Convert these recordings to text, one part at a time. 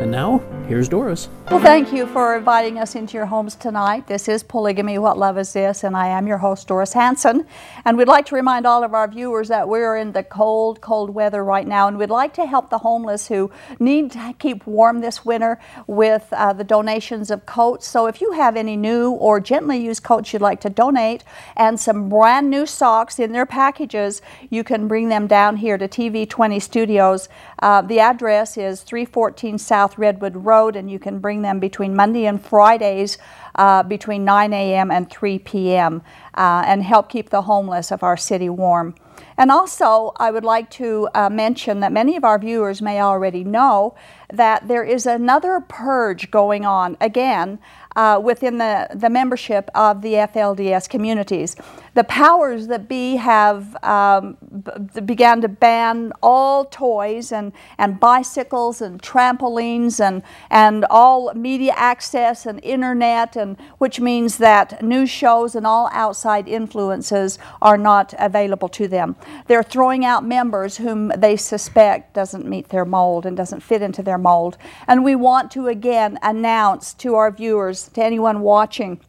And now, here's Doris. Well, thank you for inviting us into your homes tonight. This is Polygamy What Love Is This, and I am your host, Doris Hanson. And we'd like to remind all of our viewers that we're in the cold, cold weather right now, and we'd like to help the homeless who need to keep warm this winter with uh, the donations of coats. So if you have any new or gently used coats you'd like to donate and some brand new socks in their packages, you can bring them down here to TV20 Studios. Uh, the address is 314 South Redwood Road, and you can bring them between Monday and Fridays uh, between 9 a.m. and 3 p.m. Uh, and help keep the homeless of our city warm. And also, I would like to uh, mention that many of our viewers may already know that there is another purge going on again uh, within the, the membership of the FLDS communities. The powers that be have um, b- began to ban all toys and, and bicycles and trampolines and, and all media access and internet, and which means that news shows and all outside influences are not available to them. They're throwing out members whom they suspect doesn't meet their mold and doesn't fit into their mold. And we want to again announce to our viewers, to anyone watching,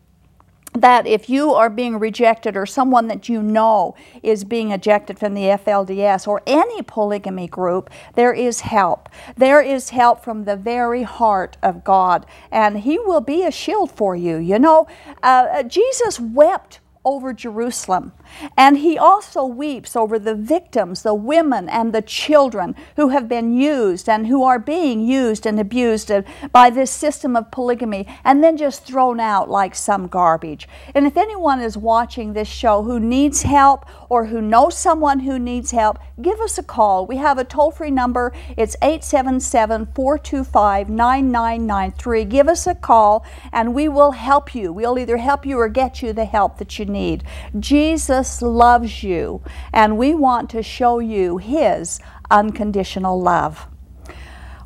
that if you are being rejected or someone that you know is being ejected from the FLDS or any polygamy group, there is help. There is help from the very heart of God, and He will be a shield for you. You know, uh, Jesus wept over Jerusalem. And he also weeps over the victims, the women and the children who have been used and who are being used and abused by this system of polygamy and then just thrown out like some garbage. And if anyone is watching this show who needs help or who knows someone who needs help, give us a call. We have a toll free number. It's 877 425 9993. Give us a call and we will help you. We'll either help you or get you the help that you need. Jesus loves you, and we want to show you His unconditional love.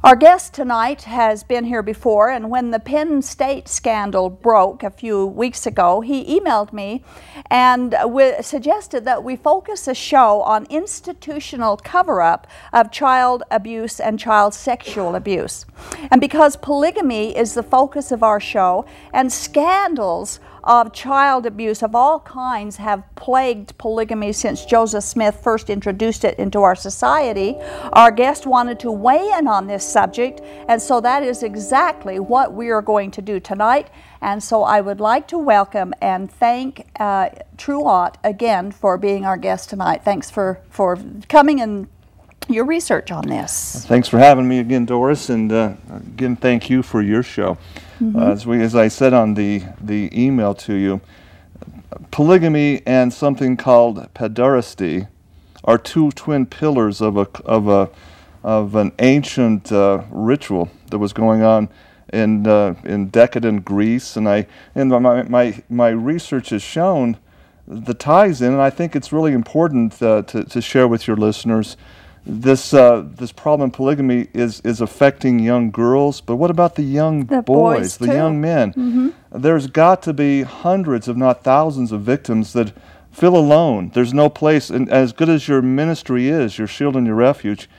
Our guest tonight has been here before, and when the Penn State scandal broke a few weeks ago, he emailed me and suggested that we focus a show on institutional cover up of child abuse and child sexual abuse. And because polygamy is the focus of our show, and scandals of child abuse of all kinds have plagued polygamy since Joseph Smith first introduced it into our society. Our guest wanted to weigh in on this subject, and so that is exactly what we are going to do tonight. And so I would like to welcome and thank uh, Truott again for being our guest tonight. Thanks for, for coming and your research on this. Thanks for having me again, Doris, and uh, again, thank you for your show. Mm-hmm. Uh, as, we, as I said on the, the email to you, polygamy and something called pederasty are two twin pillars of, a, of, a, of an ancient uh, ritual that was going on in, uh, in decadent Greece. And, I, and my, my, my research has shown the ties in, and I think it's really important uh, to, to share with your listeners this uh, this problem of polygamy is is affecting young girls, but what about the young the boys, boys the young men? Mm-hmm. There's got to be hundreds, if not thousands, of victims that feel alone. There's no place, and as good as your ministry is, your shield and your refuge,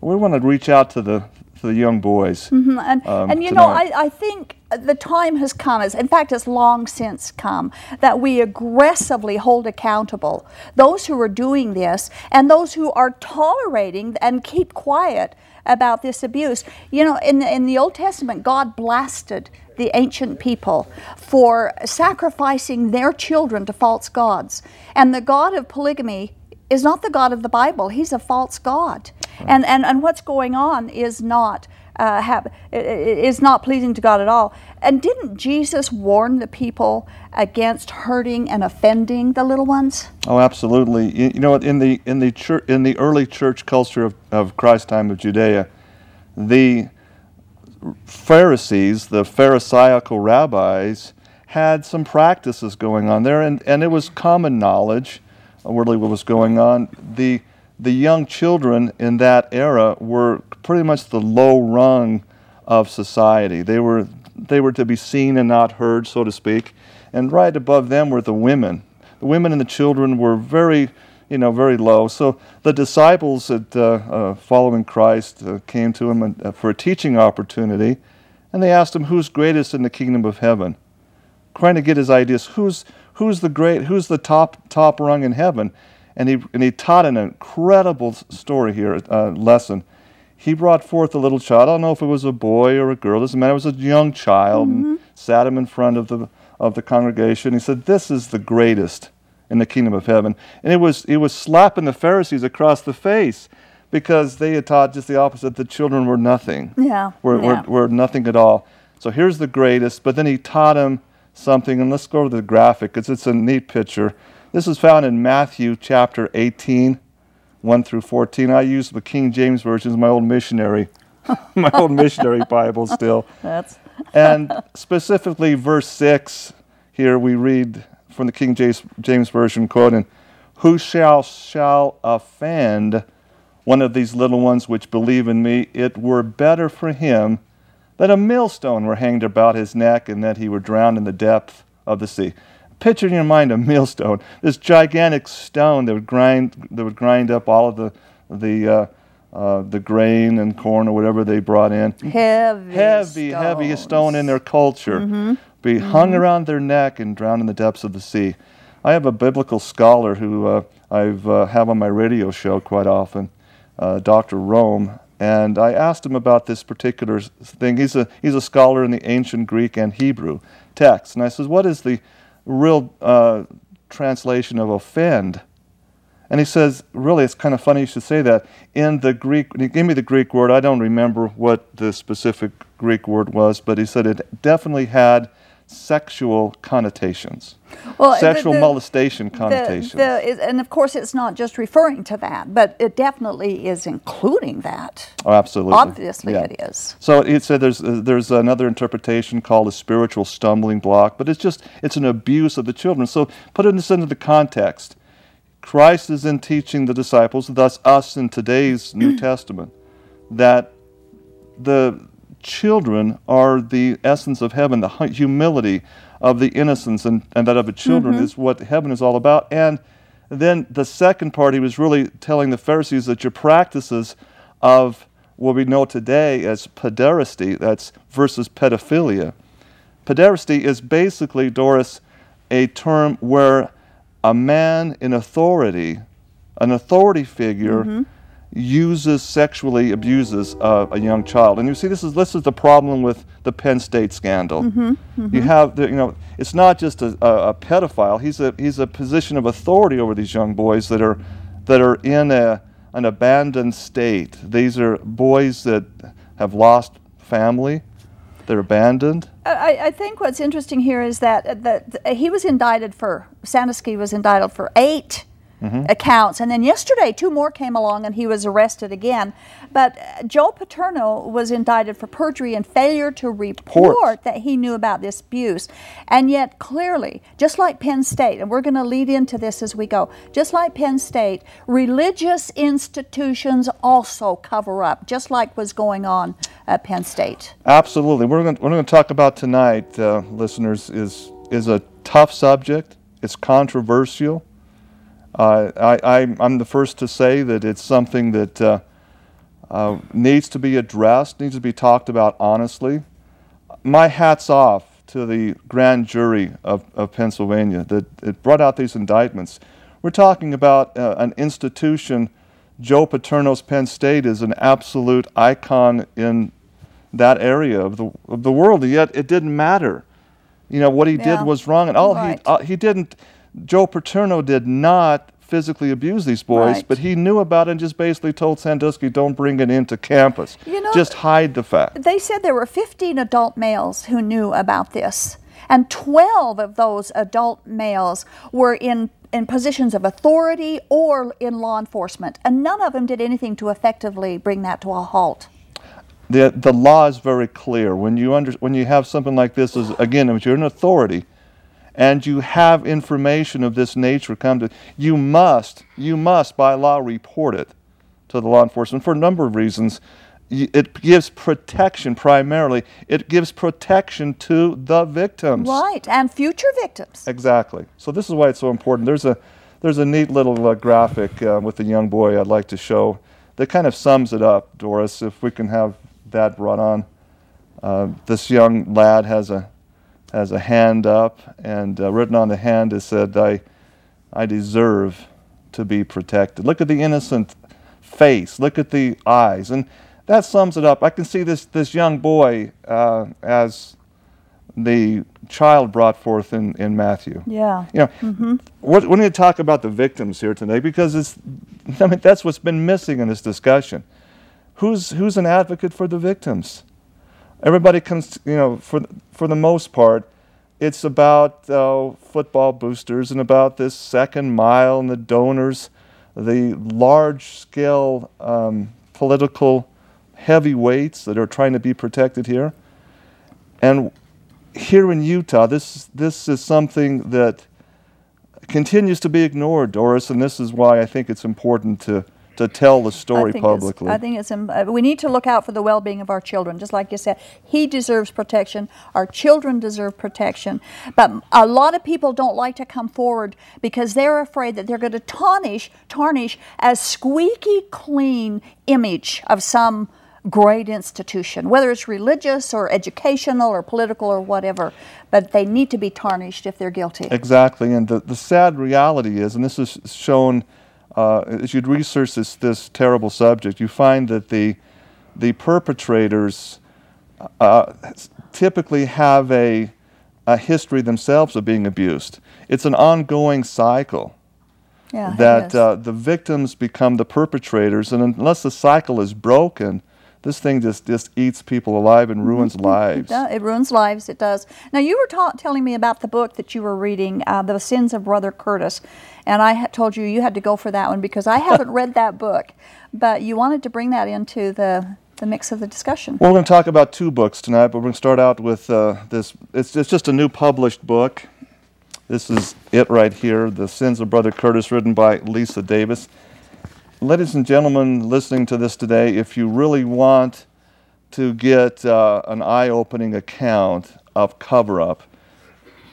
we want to reach out to the to the young boys. Mm-hmm. And, um, and you tonight. know, I, I think the time has come, as in fact, it's long since come, that we aggressively hold accountable those who are doing this and those who are tolerating and keep quiet about this abuse. You know, in the, in the Old Testament, God blasted the ancient people for sacrificing their children to false gods. And the God of polygamy is not the God of the Bible, He's a false God. And, and, and what's going on is not. Uh, have, is not pleasing to God at all. And didn't Jesus warn the people against hurting and offending the little ones? Oh, absolutely. You, you know, what? in the in the in the early church culture of, of Christ's time of Judea, the Pharisees, the Pharisaical rabbis, had some practices going on there, and, and it was common knowledge, really, what was going on. The, the young children in that era were pretty much the low rung of society. They were, they were to be seen and not heard, so to speak. And right above them were the women. The women and the children were very, you know, very low. So the disciples that uh, uh, following Christ uh, came to him uh, for a teaching opportunity, and they asked him, "Who's greatest in the kingdom of heaven?" Trying to get his ideas. Who's who's the great? Who's the top top rung in heaven? And he and he taught an incredible story here, uh, lesson. He brought forth a little child. I don't know if it was a boy or a girl. Doesn't matter. It was a young child, and sat him in front of the of the congregation. He said, "This is the greatest." in the kingdom of heaven. And it was, it was slapping the Pharisees across the face because they had taught just the opposite the children were nothing, Yeah. were, yeah. were, were nothing at all. So here's the greatest, but then he taught him something, and let's go to the graphic because it's a neat picture. This is found in Matthew chapter 18, 1 through 14. I use the King James Version my old missionary, my old missionary Bible still. That's And specifically, verse 6, here we read from the King James, James Version, quoting, Who shall, shall offend one of these little ones which believe in me? It were better for him that a millstone were hanged about his neck and that he were drowned in the depth of the sea. Picture in your mind a millstone, this gigantic stone that would grind, that would grind up all of the, the, uh, uh, the grain and corn or whatever they brought in heavy. heavy, heavy stone in their culture, Mm-hmm. be hung around their neck and drowned in the depths of the sea. I have a biblical scholar who uh, I've uh, have on my radio show quite often, uh, Dr. Rome, and I asked him about this particular thing. He's a he's a scholar in the ancient Greek and Hebrew texts, and I says, "What is the real uh, translation of offend?" And he says, really, it's kind of funny you should say that. In the Greek, he gave me the Greek word. I don't remember what the specific Greek word was, but he said it definitely had sexual connotations, Well, sexual the- molestation connotations. the- and of course, it's not just referring to that, but it definitely is including that. oh, absolutely. Obviously, Yeah. it is. So it said there's uh, there's another interpretation called a spiritual stumbling block, but it's just it's an abuse of the children. So put this into the context. Christ is in teaching the disciples, thus us in today's New Testament, that the children are the essence of heaven. The humility of the innocence and, and that of the children mm-hmm. is what heaven is all about. And then the second part, he was really telling the Pharisees that your practices of what we know today as pederasty, that's versus pedophilia. Pederasty is basically, Doris, a term where a man in authority, an authority figure, mm-hmm. Uses sexually abuses uh, a young child. And you see, this is this is the problem with the Penn State scandal. You have the, you know, it's not just a, a, a pedophile. He's a he's a position of authority over these young boys that are that are in a an abandoned state. These are boys that have lost family. They're abandoned. I, I think what's interesting here is that, that he was indicted for, Sandusky was indicted for 8 accounts. And then yesterday, two more came along and he was arrested again. But uh, Joe Paterno was indicted for perjury and failure to report that he knew about this abuse. And yet, clearly, just like Penn State, and we're going to lead into this as we go, just like Penn State, religious institutions also cover up, just like was going on at Penn State. Absolutely. We're going, we're going to talk about tonight, uh, listeners, is, is a tough subject. It's controversial. Uh, I, I, I'm the first to say that it's something that uh, uh, needs to be addressed, needs to be talked about honestly. My hat's off to the grand jury of, of Pennsylvania that it brought out these indictments. We're talking about uh, an institution. Joe Paterno's Penn State is an absolute icon in that area of the, of the world, and yet it didn't matter. You know, what he Yeah. did was wrong, and all Right. he, uh, he didn't, Joe Paterno did not physically abuse these boys, Right. but he knew about it and just basically told Sandusky, don't bring it into campus. You know- just hide the fact. They said there were 15 adult males who knew about this, and 12 of those adult males were in, in positions of authority or in law enforcement, and none of them did anything to effectively bring that to a halt. The, the law is very clear. When you, under, when you have something like this, is, again, if you're an authority, and you have information of this nature come to you must you must by law report it to the law enforcement for a number of reasons. It gives protection primarily. It gives protection to the victims. Right, and future victims. exactly. So this is why it's so important. There's a there's a neat little uh, graphic uh, with the young boy i'd like to show that kind of sums it up doris if we can have that brought on. Uh, this young lad has a has a hand up and uh, written on the hand is said i i deserve to be protected look at the innocent face look at the eyes and that sums it up. I can see this, this young boy uh, as the child brought forth in, in Matthew. Yeah. You know, what, we need to talk about the victims here today because it's, I mean, that's what's been missing in this discussion. Who's, who's an advocate for the victims? Everybody comes, you know, for, for the most part, it's about uh, football boosters and about this second mile and the donors, the large scale um, political heavyweights that are trying to be protected here. And here in Utah, this, this is something that continues to be ignored, Doris, and this is why I think it's important to, to tell the story I publicly. I think it's. im- uh, We need to look out for the well-being of our children, just like you said. He deserves protection. Our children deserve protection. But a lot of people don't like to come forward because they're afraid that they're going to tarnish, tarnish a squeaky clean image of some great institution, whether it's religious or educational or political or whatever. But they need to be tarnished if they're guilty. Exactly, and the, the sad reality is, and this is shown uh, as you research this, this terrible subject, you find that the, the perpetrators uh, typically have a, a history themselves of being abused. It's an ongoing cycle Yeah, that uh, the victims become the perpetrators, and unless the cycle is broken, this thing just, just eats people alive and ruins lives. Mm-hmm. It, does. it ruins lives. It does. Now you were ta- telling me about the book that you were reading, uh, "The Sins of Brother Curtis," and I told you you had to go for that one because I haven't read that book, but you wanted to bring that into the the mix of the discussion. Well, we're going to talk about two books tonight, but we're going to start out with uh, this. It's, it's just a new published book. This is it right here The Sins of Brother Curtis, written by Lisa Davis. Ladies and gentlemen listening to this today, if you really want to get uh, an eye opening account of cover up,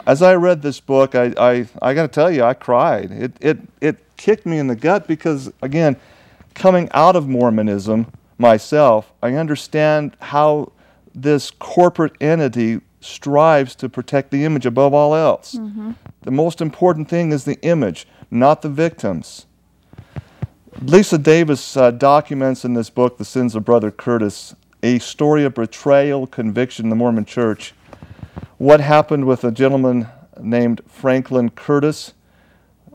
as I read this book, I, I, I got to tell you, I cried. It, it, it kicked me in the gut because, again, coming out of Mormonism myself, I understand how this corporate entity strives to protect the image above all else. The most important thing is the image, not the victims. Lisa Davis uh, documents in this book, The Sins of Brother Curtis, a story of betrayal, conviction in the Mormon Church. What happened with a gentleman named Franklin Curtis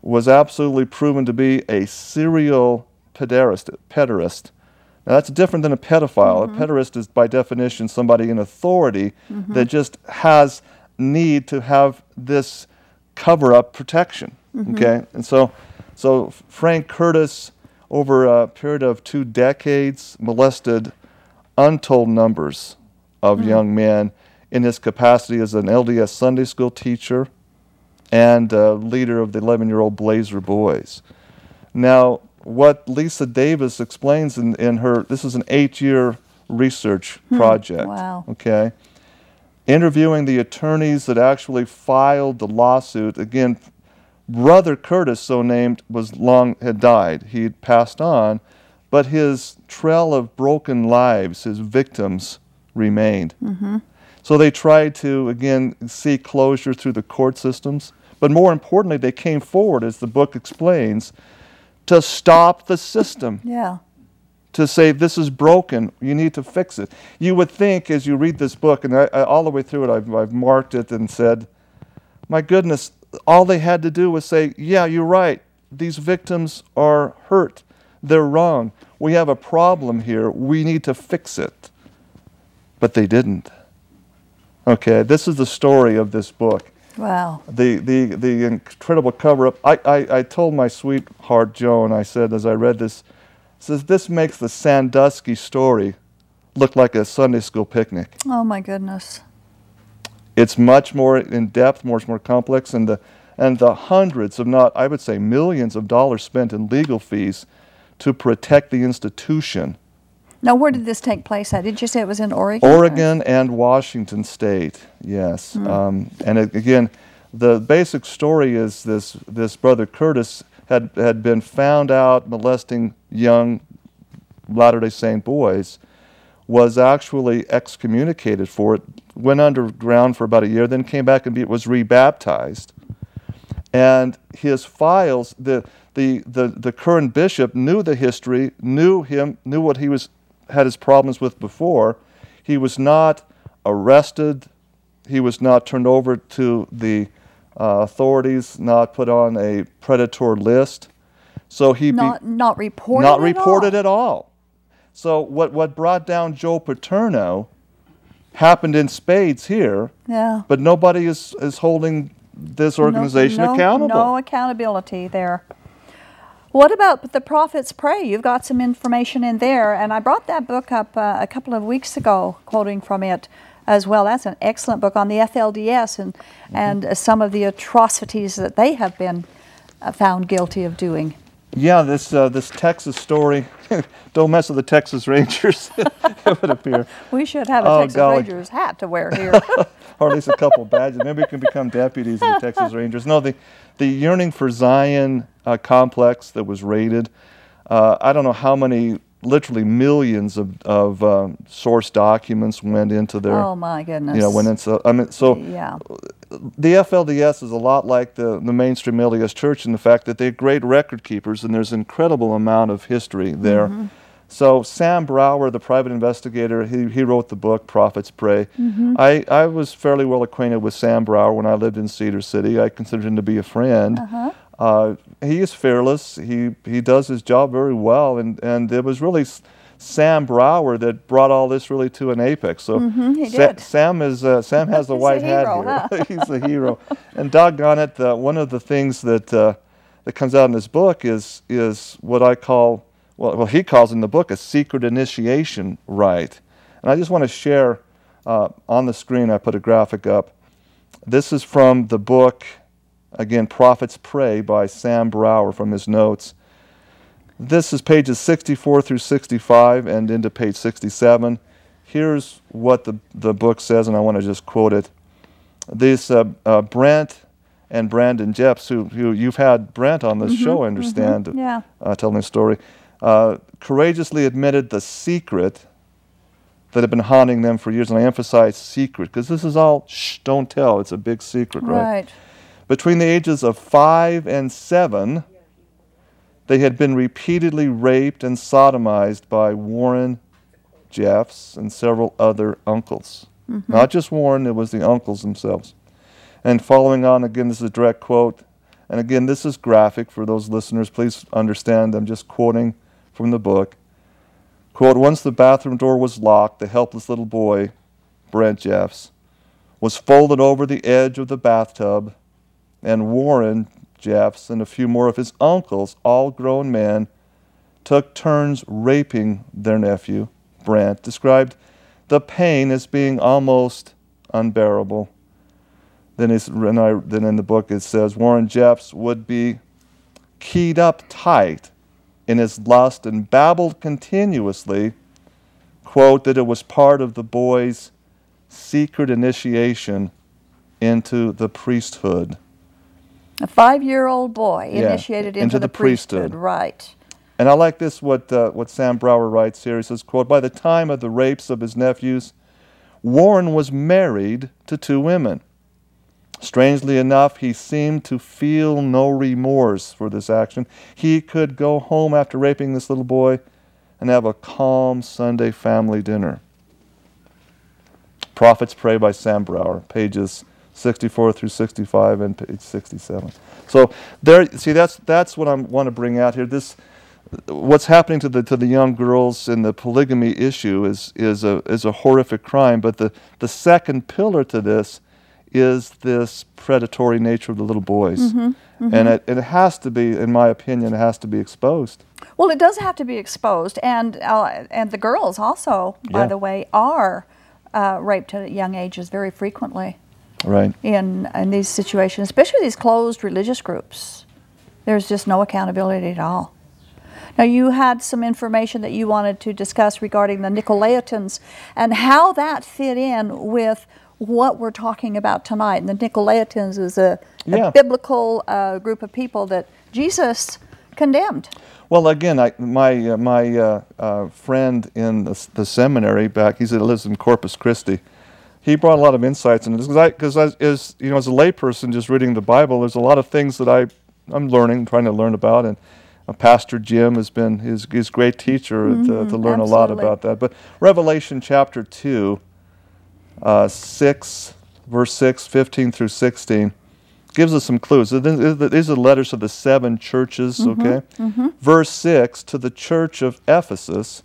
was absolutely proven to be a serial pederast. pederast. Now, that's different than a pedophile. A mm-hmm. pederast is, by definition, somebody in authority mm-hmm. that just has need to have this cover up protection. Mm-hmm. Okay? And so, so Frank Curtis, over a period of two decades, molested untold numbers of young men in his capacity as an LDS Sunday school teacher and uh, leader of the 11 year old Blazer Boys. Now, what Lisa Davis explains in, in her, this is an eight year research project. Wow. Okay. Interviewing the attorneys that actually filed the lawsuit. Again, Brother Curtis, so named, was long had died. He had passed on, but his trail of broken lives, his victims, remained. Mm-hmm. So they tried to again seek closure through the court systems, but more importantly, they came forward, as the book explains, to stop the system Yeah. to say this is broken you need to fix it you would think as you read this book and I, I, all the way through it I've, I've marked it and said my goodness all they had to do was say yeah you're right these victims are hurt they're wrong we have a problem here we need to fix it but they didn't okay this is the story of this book Wow. the, the, the incredible cover up. I, I, I told my sweetheart Joan, I said as I read this, says this makes the Sandusky story look like a Sunday school picnic. Oh my goodness. It's much more in depth, much more complex, and the and the hundreds, of not I would say millions of dollars spent in legal fees to protect the institution. Now, where did this take place at? Did you say it was in Oregon? Oregon and Washington State, yes. Hmm. Um, and it, again, the basic story is this: this brother Curtis had had been found out molesting young Latter Day Saint boys, was actually excommunicated for it, went underground for about a year, then came back and be, was rebaptized. And his files, the, the, the, the current bishop knew the history, knew him, knew what he was had his problems with before. He was not arrested. He was not turned over to the uh, authorities, not put on a predator list. So he be- Not, not reported not at reported all. at all. So what, what brought down Joe Paterno happened in spades here, Yeah. but nobody is, is holding this organization no, no, accountable. No accountability there. What about the Prophet's Prey? You've got some information in there, and I brought that book up uh, a couple of weeks ago, quoting from it as well. That's an excellent book on the FLDS and Mm-hmm. and uh, some of the atrocities that they have been uh, found guilty of doing. Yeah, this uh, this Texas story. don't mess with the Texas Rangers. it would appear, We should have a Oh, Texas golly. Rangers hat to wear here. or at least a couple badges. Maybe we can become deputies of the Texas Rangers. No, the the Yearning for Zion uh, complex that was raided. Uh, I don't know how many, literally millions of of um, source documents went into their. oh my goodness. You know, went into. I mean, so Yeah. the FLDS is a lot like the, the mainstream LDS church in the fact that they're great record keepers and there's an incredible amount of history there. Mm-hmm. So Sam Brower, the private investigator, he, he wrote the book Prophet's Prey. Mm-hmm. I, I was fairly well acquainted with Sam Brower when I lived in Cedar City. I considered him to be a friend. Uh-huh. Uh, he is fearless. He he does his job very well, and and it was really Sam Brower that brought all this really to an apex. So Mm-hmm, Sa- Sam is uh, Sam has the white hero, hat huh? He's a hero, and doggone it, uh, one of the things that uh, that comes out in this book is is what I call well, well he calls in the book a secret initiation rite, and I just want to share uh, on the screen. I put a graphic up. This is from the book, again, Prophet's Prey by Sam Brower from his notes. This is pages 64 through 65 and into page 67. Here's what the, the book says, and I want to just quote it. This uh, uh, Brent and Brandon Jeffs, who, who you've had Brent on this show, I understand, Yeah. uh, telling the story, uh, courageously admitted the secret that had been haunting them for years. And I emphasize secret because this is all shh, don't tell. It's a big secret, right? Right. Between the ages of five and seven, they had been repeatedly raped and sodomized by Warren Jeffs and several other uncles. Mm-hmm. Not just Warren, it was the uncles themselves. And following on, again, this is a direct quote. And again, this is graphic for those listeners. Please understand, I'm just quoting from the book. Quote Once the bathroom door was locked, the helpless little boy, Brent Jeffs, was folded over the edge of the bathtub, and Warren Jeffs and a few more of his uncles, all grown men, took turns raping their nephew, Brent, described the pain as being almost unbearable. Then, I, then in the book it says Warren Jeffs would be keyed up tight in his lust and babbled continuously, quote, that it was part of the boy's secret initiation into the priesthood. A five-year-old boy Yeah, initiated into, into the, the priesthood. priesthood. Right. And I like this what uh, what Sam Brower writes here. He says, "quote By the time of the rapes of his nephews, Warren was married to two women. Strangely enough, he seemed to feel no remorse for this action. He could go home after raping this little boy and have a calm Sunday family dinner." Prophet's Prey by Sam Brower, pages 64 through 65 and page 67. So there, see, that's that's what I want to bring out here. This, what's happening to the to the young girls in the polygamy issue is is a is a horrific crime. But the the second pillar to this is this predatory nature of the little boys, and it, it has to be, in my opinion, it has to be exposed. Well, it does have to be exposed, and uh, and the girls also, by Yeah. the way, are uh, raped at young ages very frequently. Right. in in these situations, especially these closed religious groups. There's just no accountability at all. Now, you had some information that you wanted to discuss regarding the Nicolaitans and how that fit in with what we're talking about tonight. And the Nicolaitans is a, a biblical uh, group of people that Jesus condemned. Well, again, I, my uh, my uh, uh, friend in the, the seminary back, he lives in Corpus Christi. He brought a lot of insights into this because, as, as you know, as a layperson just reading the Bible, there's a lot of things that I I'm learning, trying to learn about, and uh, Pastor Jim has been his his great teacher to, to learn a lot about that. But Revelation chapter two, uh, six, verse 6, 15 through sixteen gives us some clues. So th- th- These are letters to the seven churches, okay? Verse 6 to the church of Ephesus,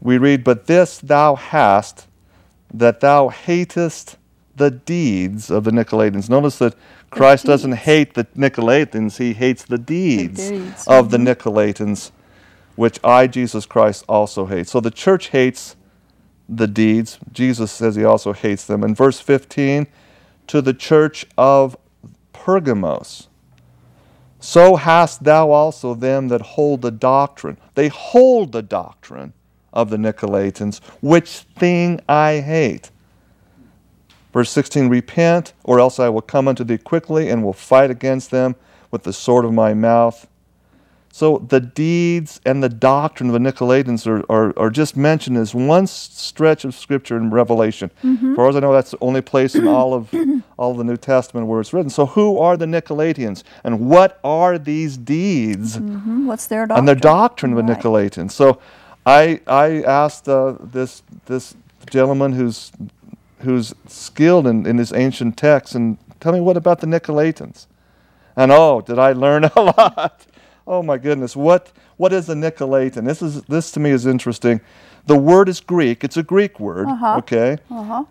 we read, But this thou hast, that thou hatest the deeds of the Nicolaitans. Notice that Christ doesn't hate the Nicolaitans, he hates the deeds, deeds, of the Nicolaitans, which I, Jesus Christ, also hate. So the church hates the deeds. Jesus says he also hates them. In verse 15, to the church of Pergamos. So hast thou also them that hold the doctrine. They hold the doctrine of the Nicolaitans, which thing I hate. Verse 16 Repent, or else I will come unto thee quickly and will fight against them with the sword of my mouth. So the deeds and the doctrine of the Nicolaitans are, are, are just mentioned as one stretch of Scripture in Revelation. As far as I know, that's the only place in all of, all of the New Testament where it's written. So who are the Nicolaitans? And what are these deeds? Hmm, What's their doctrine? and the doctrine of the Right. Nicolaitans. So I, I asked uh, this, this gentleman who's, who's skilled in, in this ancient text, and tell me what about the Nicolaitans? And oh, did I learn a lot? Oh my goodness, what, what is a Nicolaitan? This, is, this to me is interesting. The word is Greek, it's a Greek word, okay?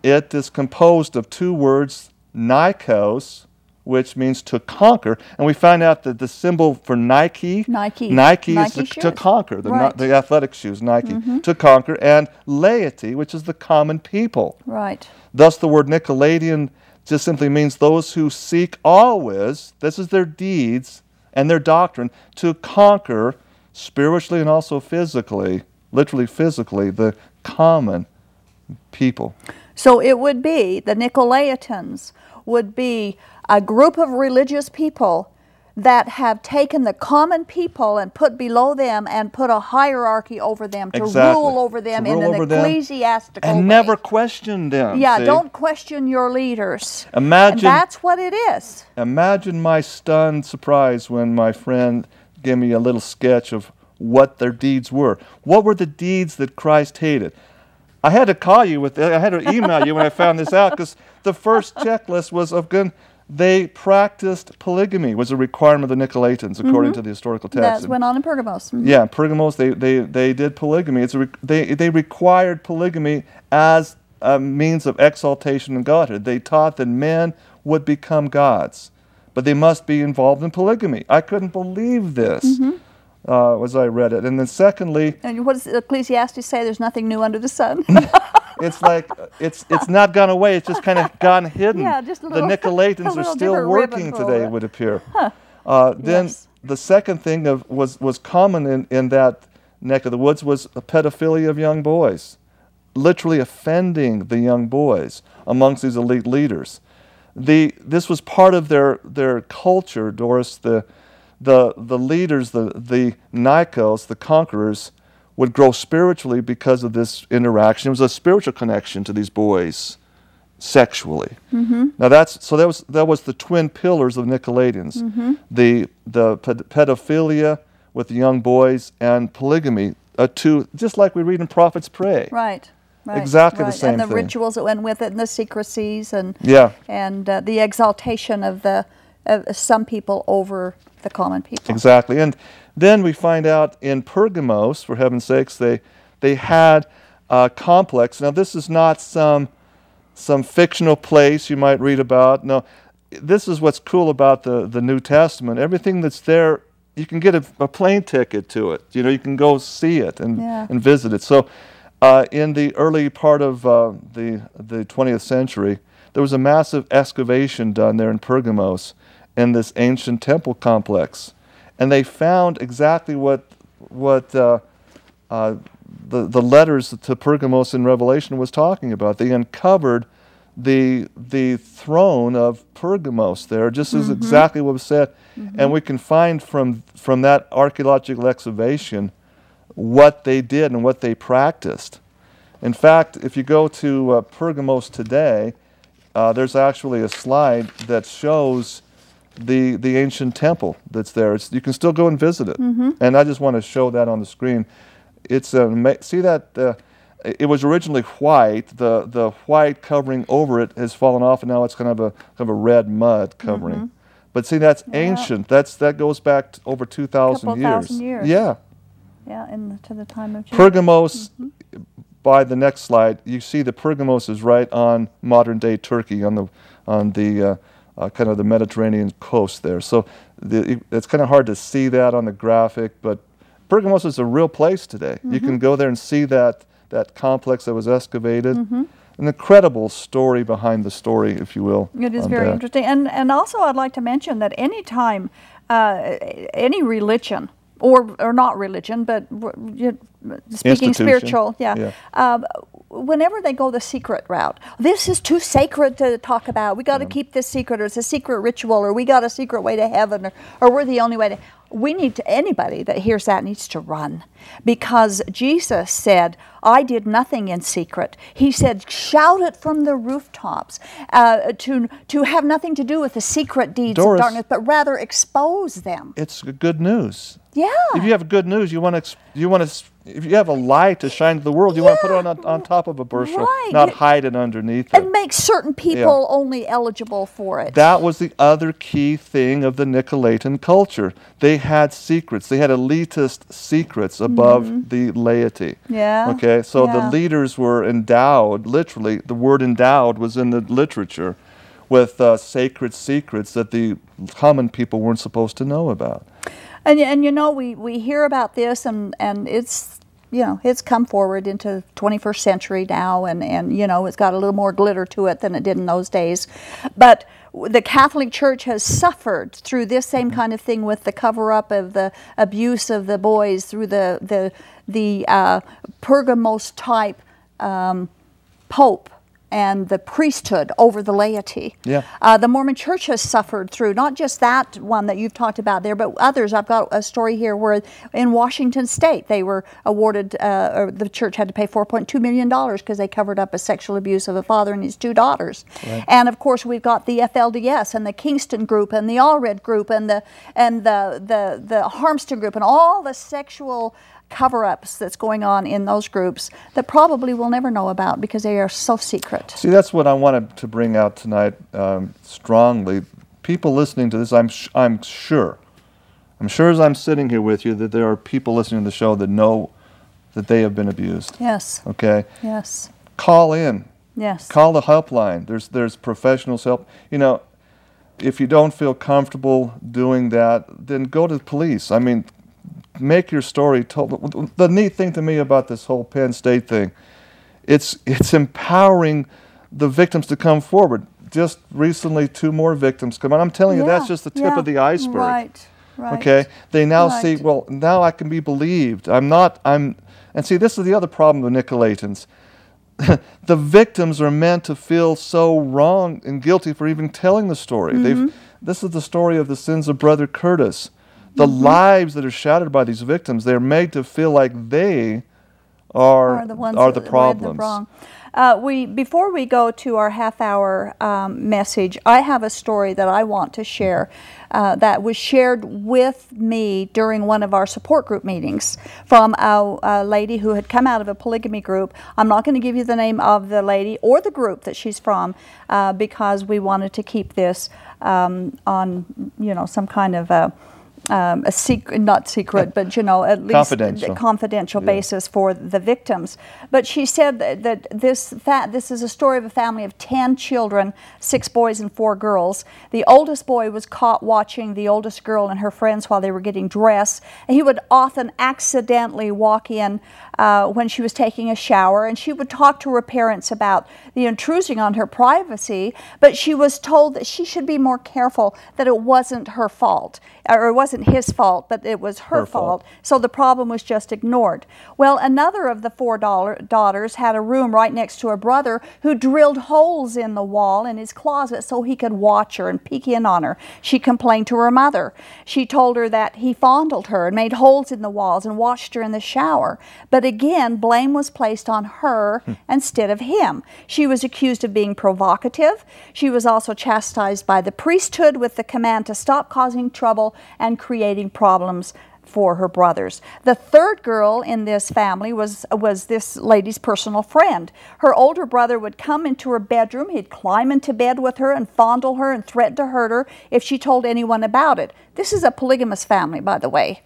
It is composed of two words, Nikos, which means to conquer, and we find out that the symbol for Nike, Nike. Nike, Nike is the, to conquer, the, Right. the athletic shoes, Nike, mm-hmm. to conquer, and laity, which is the common people. Right. Thus, the word Nicolaitan just simply means those who seek always, this is their deeds and their doctrine, to conquer spiritually and also physically, literally physically, the common people. So it would be the Nicolaitans would be a group of religious people that have taken the common people and put below them and put a hierarchy over them to Exactly. rule over them To in rule an ecclesiastical And way. never question them. yeah, see? don't question your leaders. And Imagine, that's what it is. imagine my stunned surprise when my friend gave me a little sketch of what their deeds were. What were the deeds that Christ hated? I had to call you with I had to email you when I found this out because the first checklist was of good. They practiced polygamy was a requirement of the Nicolaitans according to the historical text. That went on in Pergamos. Mhm. Yeah, Pergamos, they, they, they did polygamy. It's a, re- they, they required polygamy as a means of exaltation in godhood. They taught that men would become gods, but they must be involved in polygamy. I couldn't believe this uh, as I read it. And then, secondly, And what does Ecclesiastes say? There's nothing new under the sun. it's like it's it's not gone away. It's just kind of gone hidden. Yeah, just a the little- a Nicolaitans are still working today. It would appear. Uh, then Yes. the second thing of, was was common in, in that neck of the woods was a pedophilia of young boys, literally offending the young boys amongst these elite leaders. The this was part of their their culture, Doris. The the the leaders, the the Nikos, the conquerors, would grow spiritually because of this interaction. It was a spiritual connection to these boys sexually. Now that's so that was that was the twin pillars of Nicolaitans, the the ped- pedophilia with the young boys and polygamy. Uh, two just like we read in Prophet's Prey. right. Right. Exactly the right. same And the thing. rituals that went with it, and the secrecies, and Yeah. and uh, the exaltation of the of some people over the common people. Exactly. And then we find out in Pergamos, for heaven's sakes, they they had a complex. Now this is not some some fictional place you might read about. No, this is what's cool about the, the New Testament. Everything that's there, you can get a, a plane ticket to it. You know, you can go see it and, Yeah. and visit it. So, uh, in the early part of uh, the the 20th century, there was a massive excavation done there in Pergamos in this ancient temple complex, and they found exactly what what uh, uh, the the letters to Pergamos in Revelation was talking about. They uncovered the the throne of Pergamos there, just as exactly what was said, and we can find from from that archaeological excavation what they did and what they practiced. In fact, if you go to uh, Pergamos today, uh, there's actually a slide that shows the the ancient temple that's there. It's, you can still go and visit it, and I just want to show that on the screen. It's a see that uh, it was originally white. The the white covering over it has fallen off, and now it's kind of a kind of a red mud covering. But see, that's ancient. That's that goes back over two thousand years. thousand years. Yeah. Yeah, in the, to the time of Jesus. Pergamos, by the next slide, you see the Pergamos is right on modern day Turkey, on the on the uh, uh, kind of the Mediterranean coast there. So the, it- it's kind of hard to see that on the graphic, but Pergamos is a real place today. You can go there and see that that complex that was excavated. An incredible story behind the story, if you will. It is very that. interesting, and and also I'd like to mention that any time, uh, any religion or or not religion, but speaking spiritual, yeah. Yeah. Um, whenever they go the secret route, this is too sacred to talk about. We got to keep this secret, or it's a secret ritual, or we got a secret way to heaven, or, or we're the only way to. We need to, anybody that hears that needs to run because Jesus said, I did nothing in secret. He said, shout it from the rooftops uh, to, to have nothing to do with the secret deeds Doris. of darkness, but rather expose them. It's good news. Yeah. If you have good news, you want to you want to if you have a light to shine to the world, you want to put it on, on top of a bushel, Right. not hide it underneath it. and make certain people only eligible for it. That was the other key thing of the Nicolaitan culture. They had secrets. They had elitist secrets above the laity. Mm-hmm. Yeah, Okay, so yeah. the leaders were endowed, literally, the word endowed was in the literature with uh, sacred secrets that the common people weren't supposed to know about. And, and you know, we, we hear about this, and, and it's, you know, it's come forward into 21st century now, and, and, you know, it's got a little more glitter to it than it did in those days. But the Catholic Church has suffered through this same kind of thing with the cover up of the abuse of the boys through the, the, the uh, Pergamos type um, Pope and the priesthood over the laity. Yeah. Uh, the Mormon Church has suffered through not just that one that you've talked about there, but others. I've got a story here where in Washington State they were awarded, uh, or the church had to pay $4.2 million because they covered up a sexual abuse of a father and his two daughters. And of course, we've got the FLDS and the Kingston group and the Allred group and the, and the, the, the Harmston group and all the sexual cover ups that's going on in those groups that probably we'll never know about because they are so secret. See, that's what I wanted to bring out tonight um, strongly. People listening to this, I'm, sh- I'm sure, I'm sure as I'm sitting here with you, that there are people listening to the show that know that they have been abused. Yes, Okay? yes, Call in. yes. Call the helpline. There's, there's professionals help. You know, if you don't feel comfortable doing that, then go to the police. I mean, make your story told. The neat thing to me about this whole Penn State thing, it's it's empowering the victims to come forward. Just recently, two more victims come on. I'm telling you, that's just the tip yeah, of the iceberg. Right, right. Okay, they now see. Well, now I can be believed. I'm not. I'm. And see, this is the other problem with Nicolaitans. the victims are meant to feel so wrong and guilty for even telling the story. Mm-hmm. They've. This is the story of the sins of Brother Curtis. The Mm-hmm. lives that are shattered by these victims, they're made to feel like they are Are the ones are the problems. Uh, we before we go to our half-hour um, message, I have a story that I want to share uh, that was shared with me during one of our support group meetings from a, a lady who had come out of a polygamy group. I'm not going to give you the name of the lady or the group that she's from uh, because we wanted to keep this um, on, you know, some kind of a um, a secret, not secret, but you know, at least Confidential. a confidential basis for the victims. But she said that, that this fa- this is a story of a family of ten children, six boys and four girls. The oldest boy was caught watching the oldest girl and her friends while they were getting dressed. And he would often accidentally walk in uh, when she was taking a shower, and she would talk to her parents about the intruding on her privacy. But she was told that she should be more careful that it wasn't her fault, or it wasn't his fault, but it was her, Her fault. fault. So the problem was just ignored. Well, another of the four daughters had a room right next to her brother who drilled holes in the wall in his closet so he could watch her and peek in on her. She complained to her mother. She told her that he fondled her and made holes in the walls and watched her in the shower. But again, blame was placed on her hmm. instead of him. She was accused of being provocative. She was also chastised by the priesthood with the command to stop causing trouble and creating problems for her brothers. The third girl in this family was was this lady's personal friend. Her older brother would come into her bedroom, he'd climb into bed with her and fondle her and threaten to hurt her if she told anyone about it. This is a polygamous family, by the way.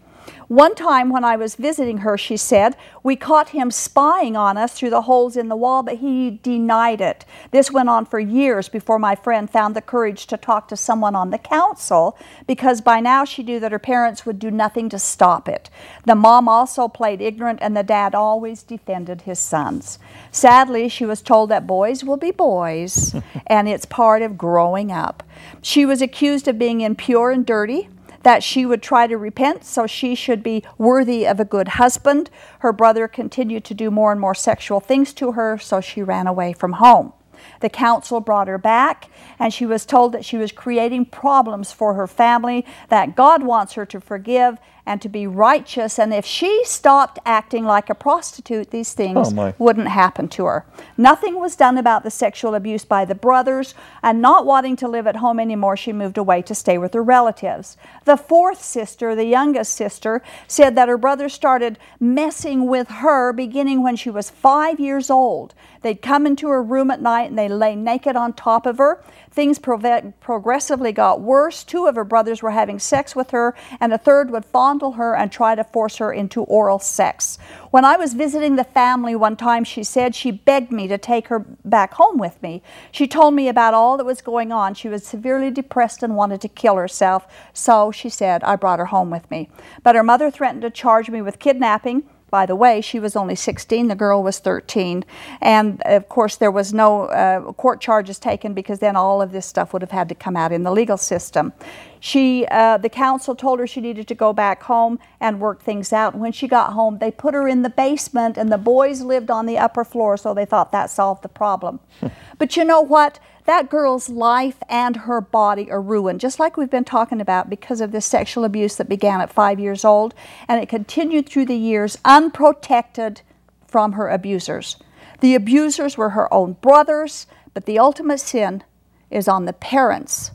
One time when I was visiting her, she said, we caught him spying on us through the holes in the wall, but he denied it. This went on for years before my friend found the courage to talk to someone on the council because by now she knew that her parents would do nothing to stop it. The mom also played ignorant and the dad always defended his sons. Sadly, she was told that boys will be boys and it's part of growing up. She was accused of being impure and dirty that she would try to repent so she should be worthy of a good husband. Her brother continued to do more and more sexual things to her, so she ran away from home. The council brought her back, and she was told that she was creating problems for her family, that God wants her to forgive and to be righteous, and if she stopped acting like a prostitute, these things Oh, wouldn't happen to her. Nothing was done about the sexual abuse by the brothers, and not wanting to live at home anymore, she moved away to stay with her relatives. The fourth sister, the youngest sister, said that her brother started messing with her beginning when she was five years old. They'd come into her room at night and they lay naked on top of her. Things progressively got worse. Two of her brothers were having sex with her, and a third would fondle her and try to force her into oral sex. When I was visiting the family one time, she said she begged me to take her back home with me. She told me about all that was going on. She was severely depressed and wanted to kill herself, so she said I brought her home with me. But her mother threatened to charge me with kidnapping. By the way, she was only 16, the girl was 13. And of course, there was no uh, court charges taken because then all of this stuff would have had to come out in the legal system. She, uh, the council told her she needed to go back home and work things out. When she got home, they put her in the basement, and the boys lived on the upper floor, so they thought that solved the problem. but you know what? That girl's life and her body are ruined, just like we've been talking about, because of this sexual abuse that began at five years old and it continued through the years unprotected from her abusers. The abusers were her own brothers, but the ultimate sin is on the parents.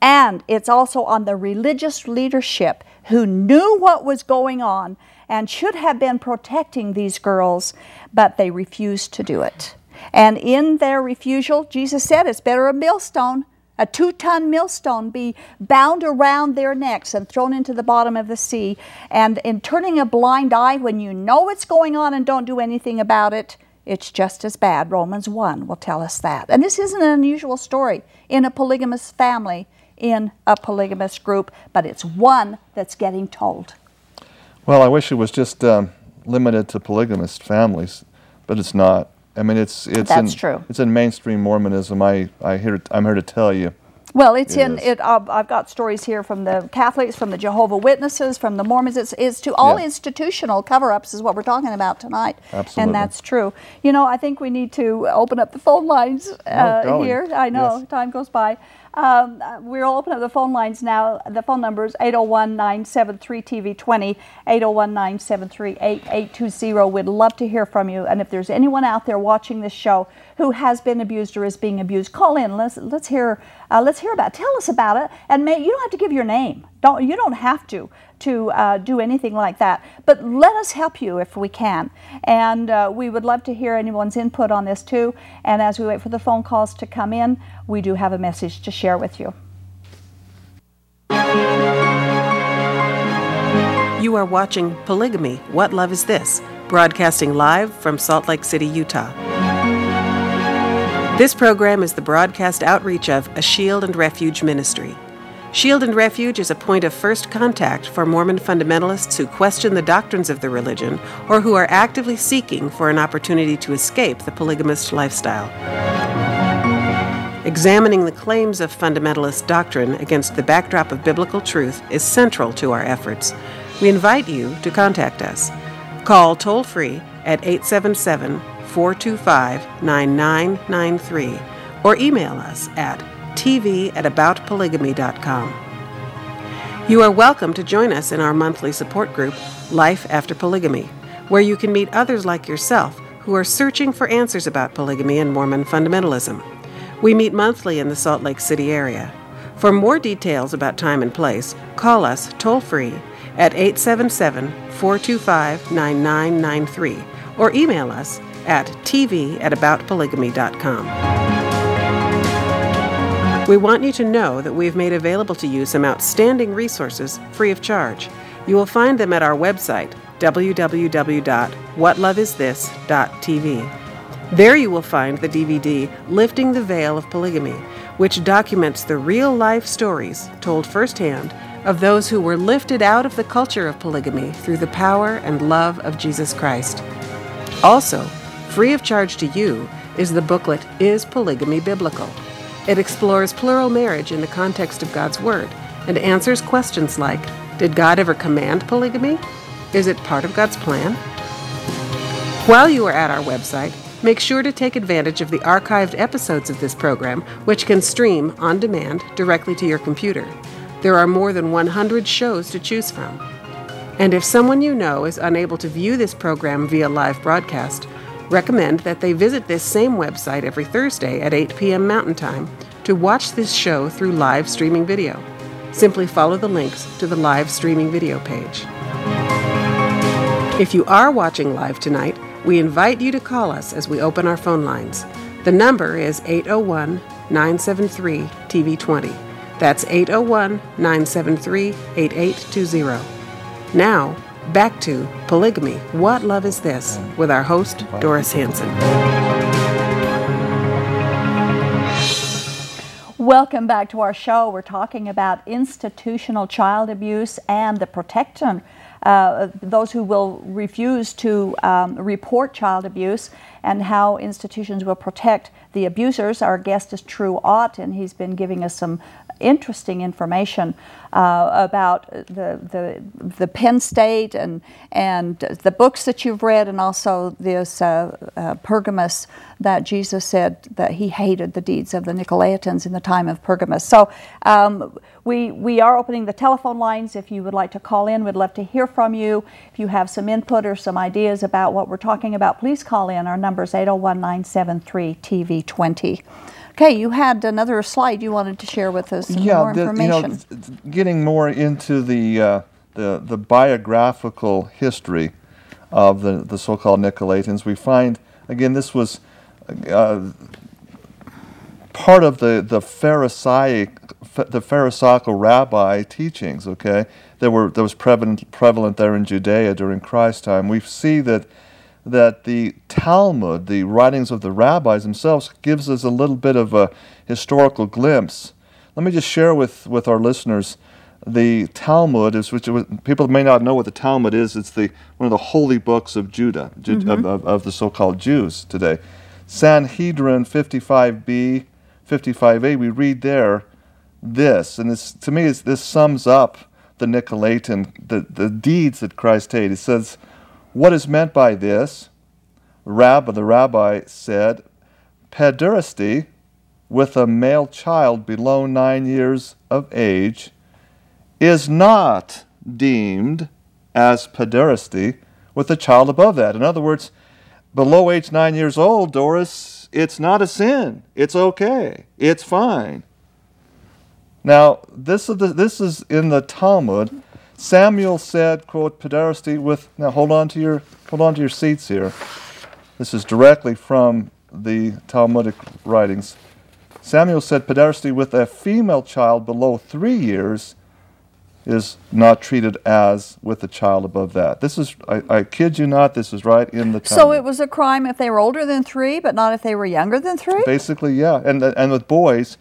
And it's also on the religious leadership who knew what was going on and should have been protecting these girls, but they refused to do it. And in their refusal, Jesus said it's better a millstone, a two ton millstone, be bound around their necks and thrown into the bottom of the sea. And in turning a blind eye when you know what's going on and don't do anything about it, it's just as bad. Romans 1 will tell us that. And this isn't an unusual story in a polygamous family, in a polygamous group, but it's one that's getting told. Well, I wish it was just um, limited to polygamous families, but it's not. I mean, it's it's That's in, true. It's in mainstream Mormonism. I I hear I'm here to tell you. Well, it's It in is. it. Uh, I've got stories here from the Catholics, from the Jehovah Witnesses, from the Mormons. It's, it's to all Yeah. institutional cover-ups is what we're talking about tonight, Absolutely. and that's true. You know, I think we need to open up the phone lines uh, golly. here. I know Yes. time goes by. Um, we'll open up the phone lines now. The phone number is 801 973 TV20, 801 973 8820. We'd love to hear from you. And if there's anyone out there watching this show who has been abused or is being abused, call in. Let's, let's, hear, uh, let's hear about it. Tell us about it. And may, you don't have to give your name. Don't, you don't have to to uh, do anything like that. But let us help you if we can. And uh, we would love to hear anyone's input on this too. And as we wait for the phone calls to come in, we do have a message to share with you. You are watching Polygamy What Love Is This? broadcasting live from Salt Lake City, Utah. This program is the broadcast outreach of A Shield and Refuge Ministry. Shield and Refuge is a point of first contact for Mormon fundamentalists who question the doctrines of the religion or who are actively seeking for an opportunity to escape the polygamist lifestyle. Examining the claims of fundamentalist doctrine against the backdrop of biblical truth is central to our efforts. We invite you to contact us. Call toll free at 877 425 9993 or email us at tv at aboutpolygamy.com. You are welcome to join us in our monthly support group, Life After Polygamy, where you can meet others like yourself who are searching for answers about polygamy and Mormon fundamentalism. We meet monthly in the Salt Lake City area. For more details about time and place, call us toll free at 877 425 9993 or email us at tv at aboutpolygamy.com. We want you to know that we've made available to you some outstanding resources free of charge. You will find them at our website, www.whatloveisthis.tv. There you will find the DVD Lifting the Veil of Polygamy, which documents the real life stories told firsthand of those who were lifted out of the culture of polygamy through the power and love of Jesus Christ. Also, free of charge to you is the booklet Is Polygamy Biblical? It explores plural marriage in the context of God's Word and answers questions like Did God ever command polygamy? Is it part of God's plan? While you are at our website, make sure to take advantage of the archived episodes of this program, which can stream on demand directly to your computer. There are more than 100 shows to choose from. And if someone you know is unable to view this program via live broadcast, recommend that they visit this same website every Thursday at 8 p.m. Mountain Time to watch this show through live streaming video. Simply follow the links to the live streaming video page. If you are watching live tonight, we invite you to call us as we open our phone lines. The number is 801 973 TV20. That's 801 973 8820. Now, Back to Polygamy What Love Is This? with our host, Doris Hanson. Welcome back to our show. We're talking about institutional child abuse and the protection. Uh, those who will refuse to um, report child abuse and how institutions will protect the abusers. Our guest is True Ott, and he's been giving us some interesting information uh, about the, the, the Penn State and, and the books that you've read, and also this uh, uh, Pergamos that Jesus said that he hated the deeds of the Nicolaitans in the time of Pergamos. So um, we, we are opening the telephone lines. If you would like to call in, we'd love to hear from you. If you have some input or some ideas about what we're talking about, please call in. Our number is 801 973 TV20. Okay, you had another slide you wanted to share with us. Yeah, more the, information. you know, getting more into the, uh, the the biographical history of the, the so-called Nicolaitans, we find again this was uh, part of the the Pharisaic the Pharisaical rabbi teachings. Okay, that were that was prevalent prevalent there in Judea during Christ's time. We see that that the Talmud, the writings of the rabbis themselves, gives us a little bit of a historical glimpse. Let me just share with, with our listeners the Talmud is, which people may not know what the Talmud is. It's the one of the holy books of Judah, mm-hmm. of, of, of, the so-called Jews today. Sanhedrin 55b, 55a. We read there this, and this to me is this sums up the Nicolaitan, the, the deeds that Christ did. It says what is meant by this? Rabbi, the rabbi said, pederasty with a male child below nine years of age is not deemed as pederasty with a child above that. In other words, below age nine years old, Doris, it's not a sin. It's okay. It's fine. Now, this is, this is in the Talmud. Samuel said, quote, pederasty with, now hold on to your, hold on to your seats here. This is directly from the Talmudic writings. Samuel said pederasty with a female child below three years is not treated as with a child above that. This is, I, I kid you not, this is right in the Talmud. So it was a crime if they were older than three, but not if they were younger than three? Basically, yeah. And, and with boys,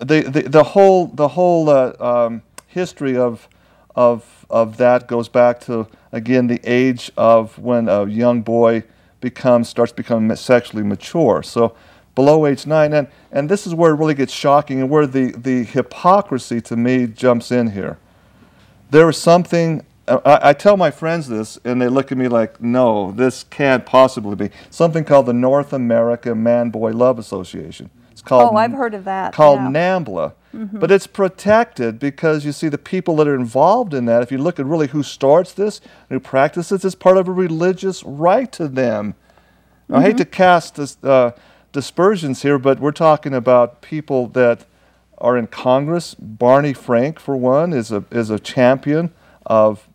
the, the, the whole, the whole uh, um, history of, of, of that goes back to, again, the age of when a young boy becomes, starts becoming sexually mature. So below age nine, and, and this is where it really gets shocking and where the, the hypocrisy to me jumps in here there was something uh, I, I, tell my friends this, and they look at me like, no, this can't possibly be. Something called the North America Man Boy Love Association. Called. Oh, I've heard of that. Called yeah. NAMBLA. Mm-hmm. But it's protected because you see the people that are involved in that, if you look at really who starts this, who practices, it's part of a religious right to them. Mm-hmm. I hate mm-hmm. to cast this, uh, dispersions here, but we're talking about people that are in Congress. Barney Frank, for one, is a is a champion of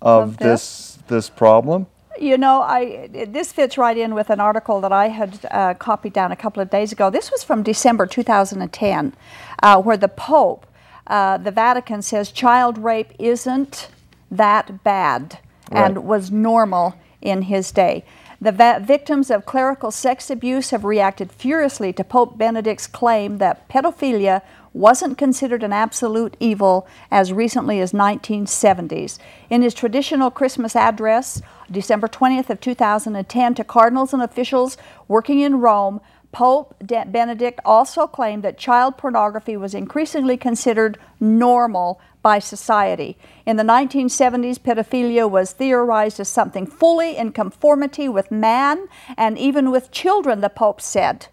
of, of this this problem. You know, I this fits right in with an article that I had uh, copied down a couple of days ago. This was from December 2010, uh, where the Pope, uh, the Vatican says child rape isn't that bad right. and was normal in his day. The va- victims of clerical sex abuse have reacted furiously to Pope Benedict's claim that pedophilia wasn't considered an absolute evil as recently as 1970s. In his traditional Christmas address, December 20th of 2010 to cardinals and officials working in Rome, Pope Benedict also claimed that child pornography was increasingly considered normal by society. In the 1970s, pedophilia was theorized as something fully in conformity with man and even with children, the Pope said.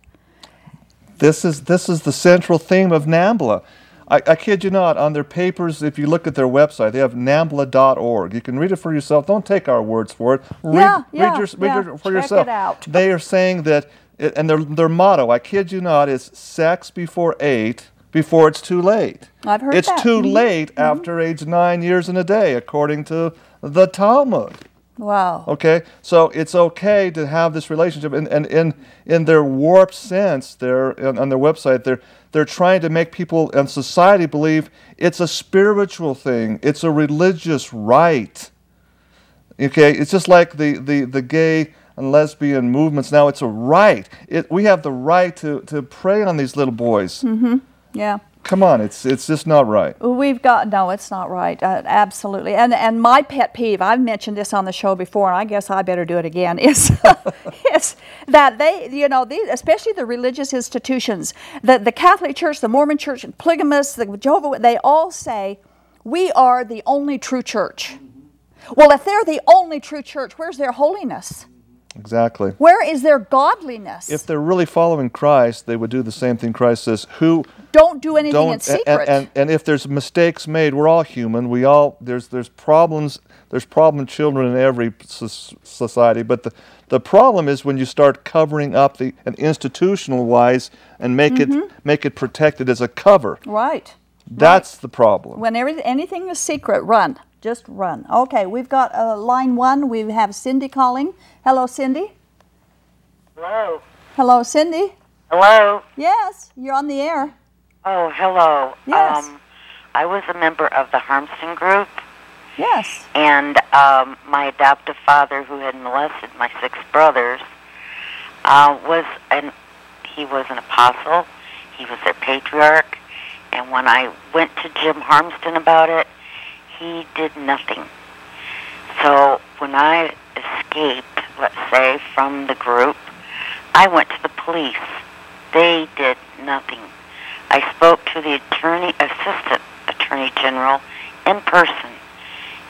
This is, this is the central theme of NAMBLA. I, I, kid you not, on their papers, if you look at their website, they have nambla.org. You can read it for yourself. Don't take our words for it. Read, yeah, yeah, read, your, read yeah. Your, for Check yourself. It out. They are saying that, and their, their motto, I kid you not, is sex before eight before it's too late. I've heard it's that. too mm-hmm. late mm-hmm. after age nine years and a day, according to the Talmud. Wow. Okay, so it's okay to have this relationship, and, and in in their warped sense, they're on their website, they're they're trying to make people and society believe it's a spiritual thing, it's a religious right. Okay, it's just like the the the gay and lesbian movements. Now it's a right. It, we have the right to to prey on these little boys. Mm-hmm. Yeah. Come on, it's it's just not right. We've got no, it's not right. Uh, absolutely, and and my pet peeve. I've mentioned this on the show before, and I guess I better do it again. Is is that they, you know, these, especially the religious institutions, the the Catholic Church, the Mormon Church, polygamists, the Jehovah, they all say we are the only true church. Well, if they're the only true church, where's their holiness? Exactly. Where is their godliness? If they're really following Christ, they would do the same thing Christ says. Who don't do anything don't, in secret. And, and, and if there's mistakes made, we're all human. We all there's there's problems. There's problem children in every society. But the the problem is when you start covering up the and institutional wise and make mm-hmm. it make it protected as a cover. Right. That's right. the problem. When every, anything is secret, run. Just run. Okay, we've got uh, line one. We have Cindy calling. Hello, Cindy. Hello. Hello, Cindy. Hello. Yes, you're on the air. Oh, hello. Yes. Um, I was a member of the Harmston group. Yes. And um, my adoptive father, who had molested my six brothers, uh, was an he was an apostle. He was their patriarch. And when I went to Jim Harmston about it, he did nothing. So when I escaped, let's say, from the group, I went to the police. They did nothing. I spoke to the attorney, assistant attorney general in person.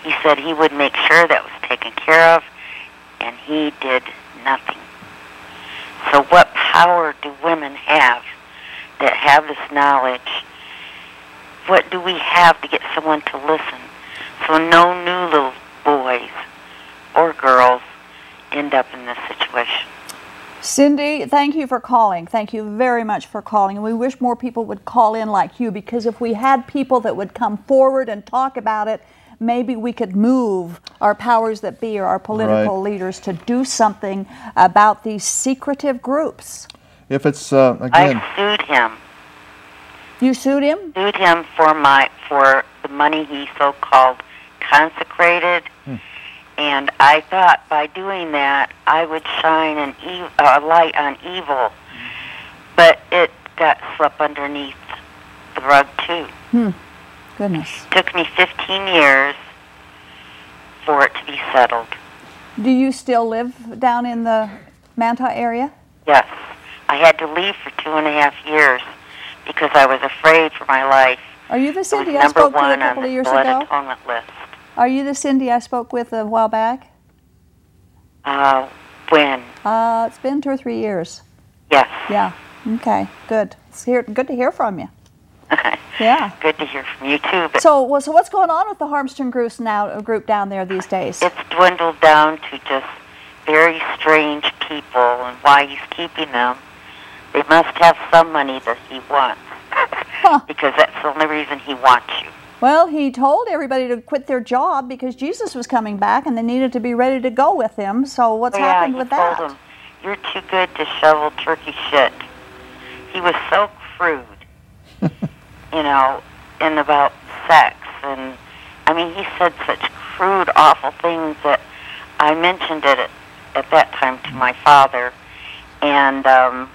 He said he would make sure that was taken care of, and he did nothing. So what power do women have that have this knowledge? What do we have to get someone to listen? So no new little boys or girls end up in this situation. Cindy, thank you for calling. Thank you very much for calling. And we wish more people would call in like you because if we had people that would come forward and talk about it, maybe we could move our powers that be or our political right. leaders to do something about these secretive groups. If it's uh, again, I sued him. You sued him? Sued him for my for the money he so called consecrated. Hmm. And I thought by doing that, I would shine an ev- a light on evil. But it got swept underneath the rug, too. Hmm. Goodness. took me 15 years for it to be settled. Do you still live down in the Manti area? Yes, I had to leave for two and a half years because I was afraid for my life. Are you the It was Cindy I number spoke to a one on couple the of years blood ago? atonement list. Are you the Cindy I spoke with a while back? Uh, when? Uh, it's been two or three years. Yes. Yeah. Okay. Good. It's here, good to hear from you. Okay. Yeah. Good to hear from you too. So, well, so what's going on with the Harmston group now? uh, Group down there these days? it's dwindled down to just very strange people, and why he's keeping them. They must have some money that he wants. Because that's the only reason he wants you. Well, he told everybody to quit their job because Jesus was coming back and they needed to be ready to go with him. So, what's yeah, happened with that? him, "You're too good to shovel turkey shit." He was so crude, you know, and about sex, and I mean, he said such crude, awful things that I mentioned it at, at that time to my father, and um,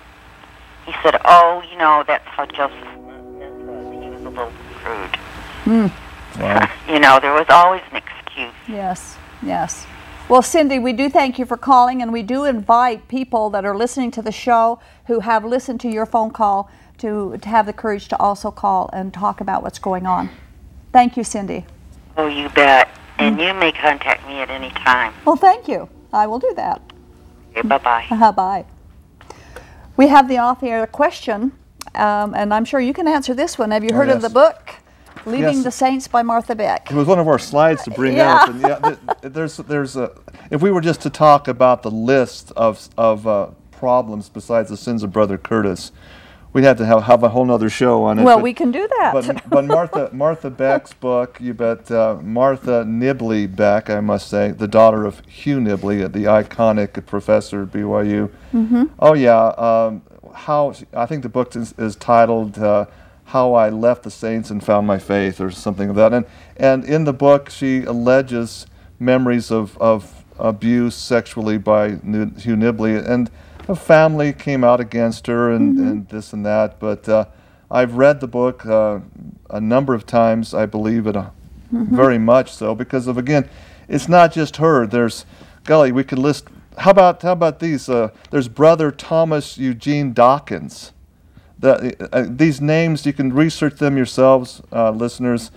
he said, "Oh, you know, that's how Joseph was. He was a little crude." Wow. You know, there was always an excuse. Yes, yes. Well, Cindy, we do thank you for calling, and we do invite people that are listening to the show who have listened to your phone call to, to have the courage to also call and talk about what's going on. Thank you, Cindy. Oh, you bet. And you may contact me at any time. Well, thank you. I will do that. Okay, bye bye. Uh, bye. We have the off-air question, um, and I'm sure you can answer this one. Have you Oh, heard of the book, Leaving Yes. the Saints by Martha Beck? It was one of our slides to bring Yeah. up, and yeah, th- there's there's a if we were just to talk about the list of of uh, problems besides the sins of Brother Curtis, we'd have to have, have a whole other show on it. Well, but- we can do that. But, but Martha Martha Beck's book, you bet uh, Martha Nibley Beck, I must say, the daughter of Hugh Nibley, the iconic professor at BYU. Mm-hmm. Oh yeah, um, how I think the book is, is titled uh, "How I Left the Saints and Found My Faith" or something of that. And and in the book, she alleges memories of of abuse sexually by Hugh Nibley and. A family came out against her and, and this and that, but uh, I've read the book uh, a number of times. I believe it uh, very much so because of again, it's not just her. There's, golly, we could list. How about how about these? Uh, there's brother Thomas Eugene Dawkins. Uh, these names you can research them yourselves, uh, listeners.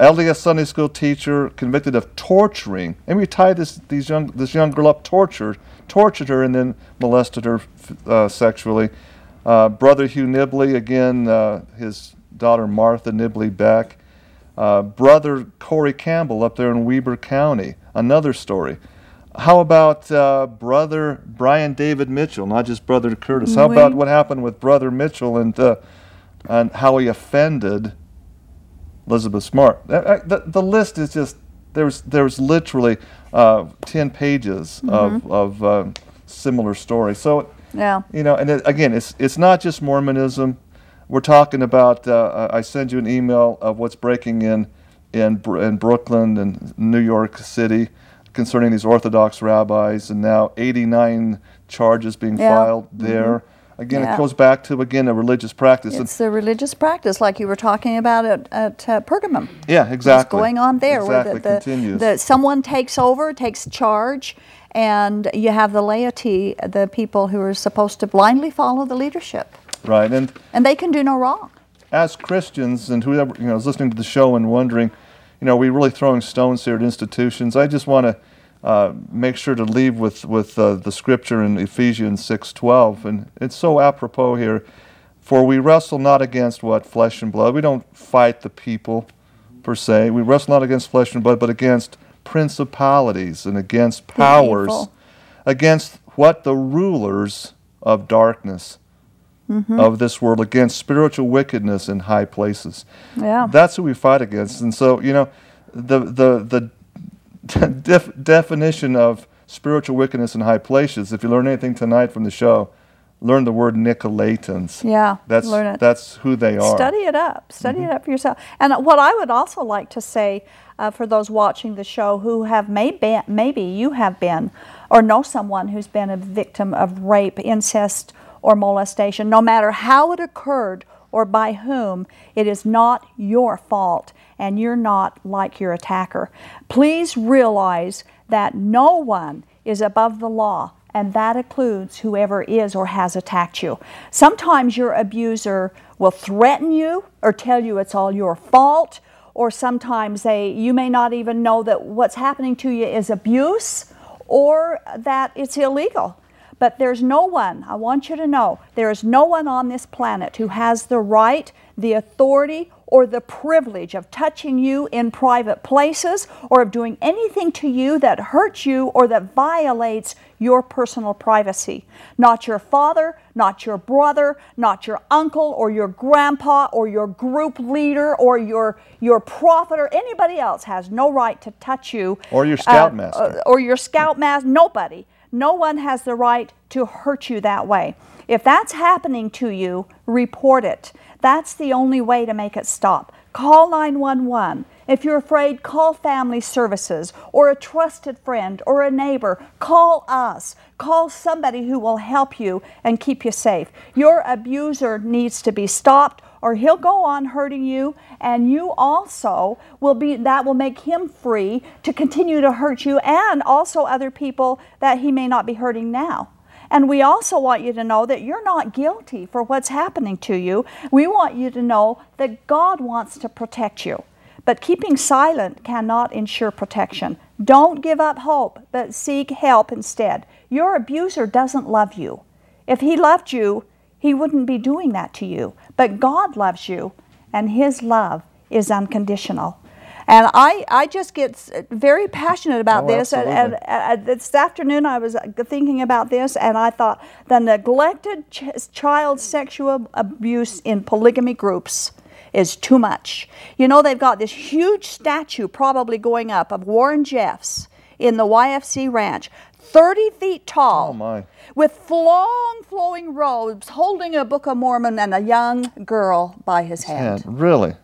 LDS Sunday school teacher convicted of torturing, and we tied this these young this young girl up, tortured, tortured her, and then molested her uh, sexually. Uh, brother Hugh Nibley, again, uh, his daughter Martha Nibley Beck. Uh, brother Corey Campbell up there in Weber County, another story. How about uh, brother Brian David Mitchell, not just brother Curtis? How about what happened with brother Mitchell and uh, and how he offended Elizabeth Smart? Uh, uh, The, the list is just there's there's literally uh, ten pages of of uh, similar stories. So yeah. you know, and it, again, it's it's not just Mormonism. We're talking about. Uh, I send you an email of what's breaking in in in Brooklyn and New York City concerning these Orthodox rabbis, and now 89 charges being Yeah. filed there. Again, Yeah. it goes back to again a religious practice. It's the religious practice, like you were talking about at, at uh, Pergamum. yeah, exactly. What's going on there? Exactly. Where the, the, continues. the- someone takes over, takes charge, and you have the laity, the people who are supposed to blindly follow the leadership, right, and and they can do no wrong. as Christians and whoever you know is listening to the show and wondering, you know, are we really throwing stones here at institutions? I just want to uh, make sure to leave with with uh, the scripture in Ephesians six twelve, and it's so apropos here. For we wrestle not against what flesh and blood. We don't fight the people per se. We wrestle not against flesh and blood, but against principalities and against powers, against what the rulers of darkness of this world, against spiritual wickedness in high places. Yeah. That's who we fight against. And so, you know, the the the def- definition of spiritual wickedness in high places. If you learn anything tonight from the show, learn the word Nicolaitans. Yeah, That's learn it. that's who they are. Study it up. Study it up for yourself. And what I would also like to say uh, for those watching the show who have maybe maybe you have been or know someone who's been a victim of rape, incest, or molestation, no matter how it occurred or by whom, it is not your fault and you're not like your attacker. Please realize that no one is above the law and that includes whoever is or has attacked you. Sometimes your abuser will threaten you or tell you it's all your fault, or sometimes they you may not even know that what's happening to you is abuse or that it's illegal. But there's no one, I want you to know, there is no one on this planet who has the right, the authority, or the privilege of touching you in private places or of doing anything to you that hurts you or that violates your personal privacy. Not your father, not your brother, not your uncle or your grandpa or your group leader or your your prophet or anybody else has no right to touch you Or your scoutmaster. uh, or your scoutmaster. Nobody. No one has the right to hurt you that way. If that's happening to you, report it. That's the only way to make it stop. Call 911. If you're afraid, call family services or a trusted friend or a neighbor. Call us. Call somebody who will help you and keep you safe. Your abuser needs to be stopped or he'll go on hurting you and you also will be that will make him free to continue to hurt you and also other people that he may not be hurting now. And we also want you to know that you're not guilty for what's happening to you. We want you to know that God wants to protect you. But keeping silent cannot ensure protection. Don't give up hope, but seek help instead. Your abuser doesn't love you. If he loved you, he wouldn't be doing that to you. But God loves you, and his love is unconditional. And I, I just get very passionate about Oh, this. And, and, and this afternoon I was uh, thinking about this, and I thought the neglected ch- child sexual abuse in polygamy groups is too much. You know, they've got this huge statue probably going up of Warren Jeffs in the YFZ ranch, 30 feet tall Oh, with long flowing robes, holding a Book of Mormon and a young girl by his hand. And really,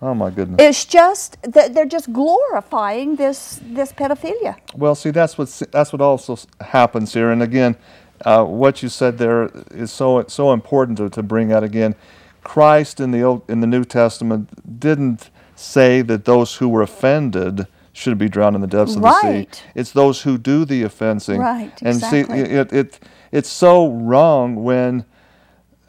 oh my goodness. It's just that they're just glorifying this this pedophilia. Well, see, that's what that's what also happens here. And again, uh, what you said there is so so important to, to bring out again. Christ in the Old, in the New Testament didn't say that those who were offended should be drowned in the depths of the sea. It's those who do the offensing. Right, And exactly. see, it, it it's so wrong when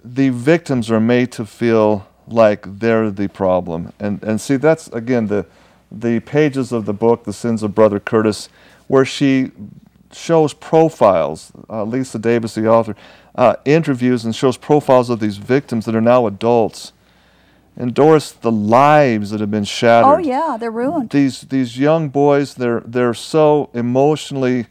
the victims are made to feel like they're the problem. And and see that's again the the pages of the book, The Sins of Brother Curtis, where she shows profiles. Uh, Lisa Davis, the author, uh, interviews and shows profiles of these victims that are now adults. And Doris, the lives that have been shattered. Oh yeah, they're ruined. these these young boys they're they're so emotionally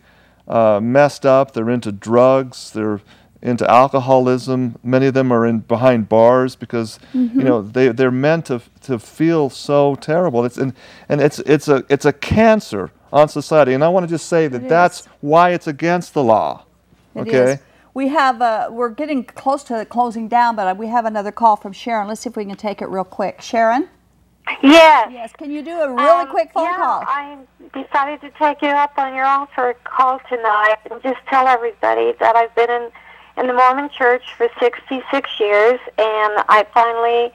uh, messed up. They're into drugs. They're into alcoholism. Many of them are in behind bars because Mm-hmm. you know they they're meant to to feel so terrible. It's and and it's it's a it's a cancer on society. And I want to just say that that's why it's against the law It okay? is. We have uh, we're getting close to closing down, but we have another call from Sharon. Let's see if we can take it real quick. Sharon. Yes. Yes. Can you do a really Um, quick phone yeah, call? I decided to take you up on your offer call tonight and just tell everybody that I've been in, in the Mormon church for 66 years and I finally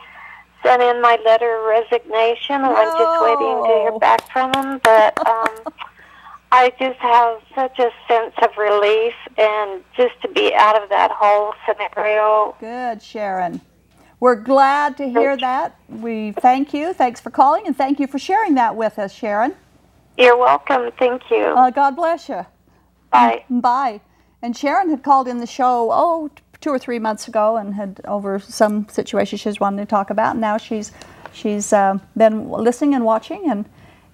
sent in my letter of resignation and I'm just waiting to hear back from them. But um, I just have such a sense of relief and just to be out of that whole scenario. Good, Sharon. We're glad to hear that. We thank you. Thanks for calling, and thank you for sharing that with us, Sharon. You're welcome. Thank you. Uh, God bless you. Bye. Bye. And Sharon had called in the show, oh, t- two or three months ago, and had over some situation she was wanting to talk about. And now she's she's uh, been listening and watching, and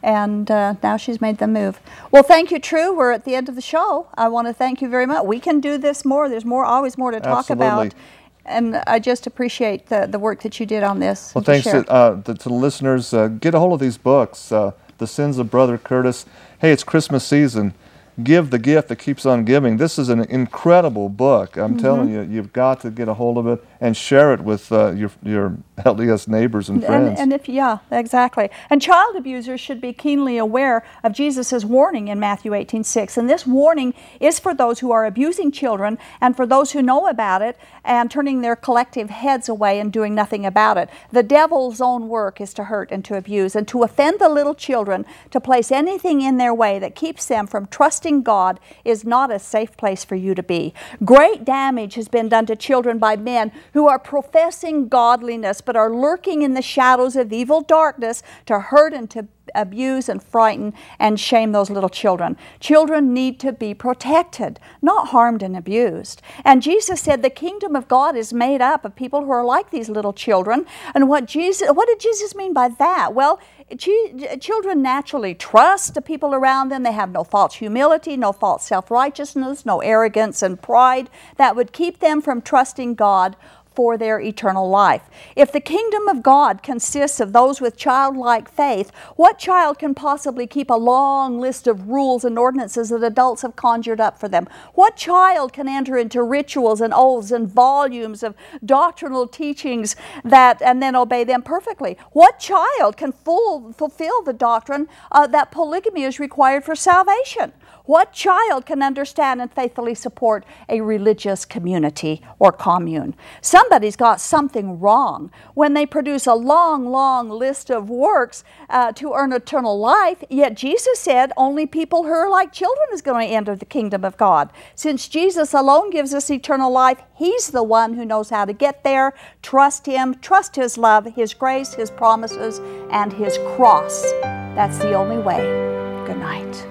and uh, now she's made the move. Well, thank you, True. We're at the end of the show. I want to thank you very much. We can do this more. There's more, always more to talk about. Absolutely. And I just appreciate the, the work that you did on this. Well, thanks to, uh, to, to the listeners. Uh, get a hold of these books, uh, The Sins of Brother Curtis. Hey, it's Christmas season. Give the Gift That Keeps on Giving. This is an incredible book. I'm telling you, you've got to get a hold of it and share it with uh, your, your LDS neighbors and friends. And, and if yeah, exactly. And child abusers should be keenly aware of Jesus' warning in Matthew 18:6. And this warning is for those who are abusing children and for those who know about it and turning their collective heads away and doing nothing about it. The devil's own work is to hurt and to abuse and to offend the little children, to place anything in their way that keeps them from trusting God is not a safe place for you to be. Great damage has been done to children by men who are professing godliness but are lurking in the shadows of evil darkness to hurt and to abuse and frighten and shame those little children. Children need to be protected, not harmed and abused. And Jesus said the kingdom of God is made up of people who are like these little children. And what Jesus what did Jesus mean by that? Well, children naturally trust the people around them. They have no false humility, no false self-righteousness, no arrogance and pride that would keep them from trusting God for their eternal life. If the kingdom of God consists of those with childlike faith, what child can possibly keep a long list of rules and ordinances that adults have conjured up for them? What child can enter into rituals and oaths and volumes of doctrinal teachings that and then obey them perfectly? What child can full, fulfill the doctrine uh, that polygamy is required for salvation? What child can understand and faithfully support a religious community or commune? Somebody's got something wrong when they produce a long, long list of works uh, to earn eternal life, yet Jesus said only people who are like children is going to enter the kingdom of God. Since Jesus alone gives us eternal life, He's the one who knows how to get there. Trust Him, trust His love, His grace, His promises, and His cross. That's the only way. Good night.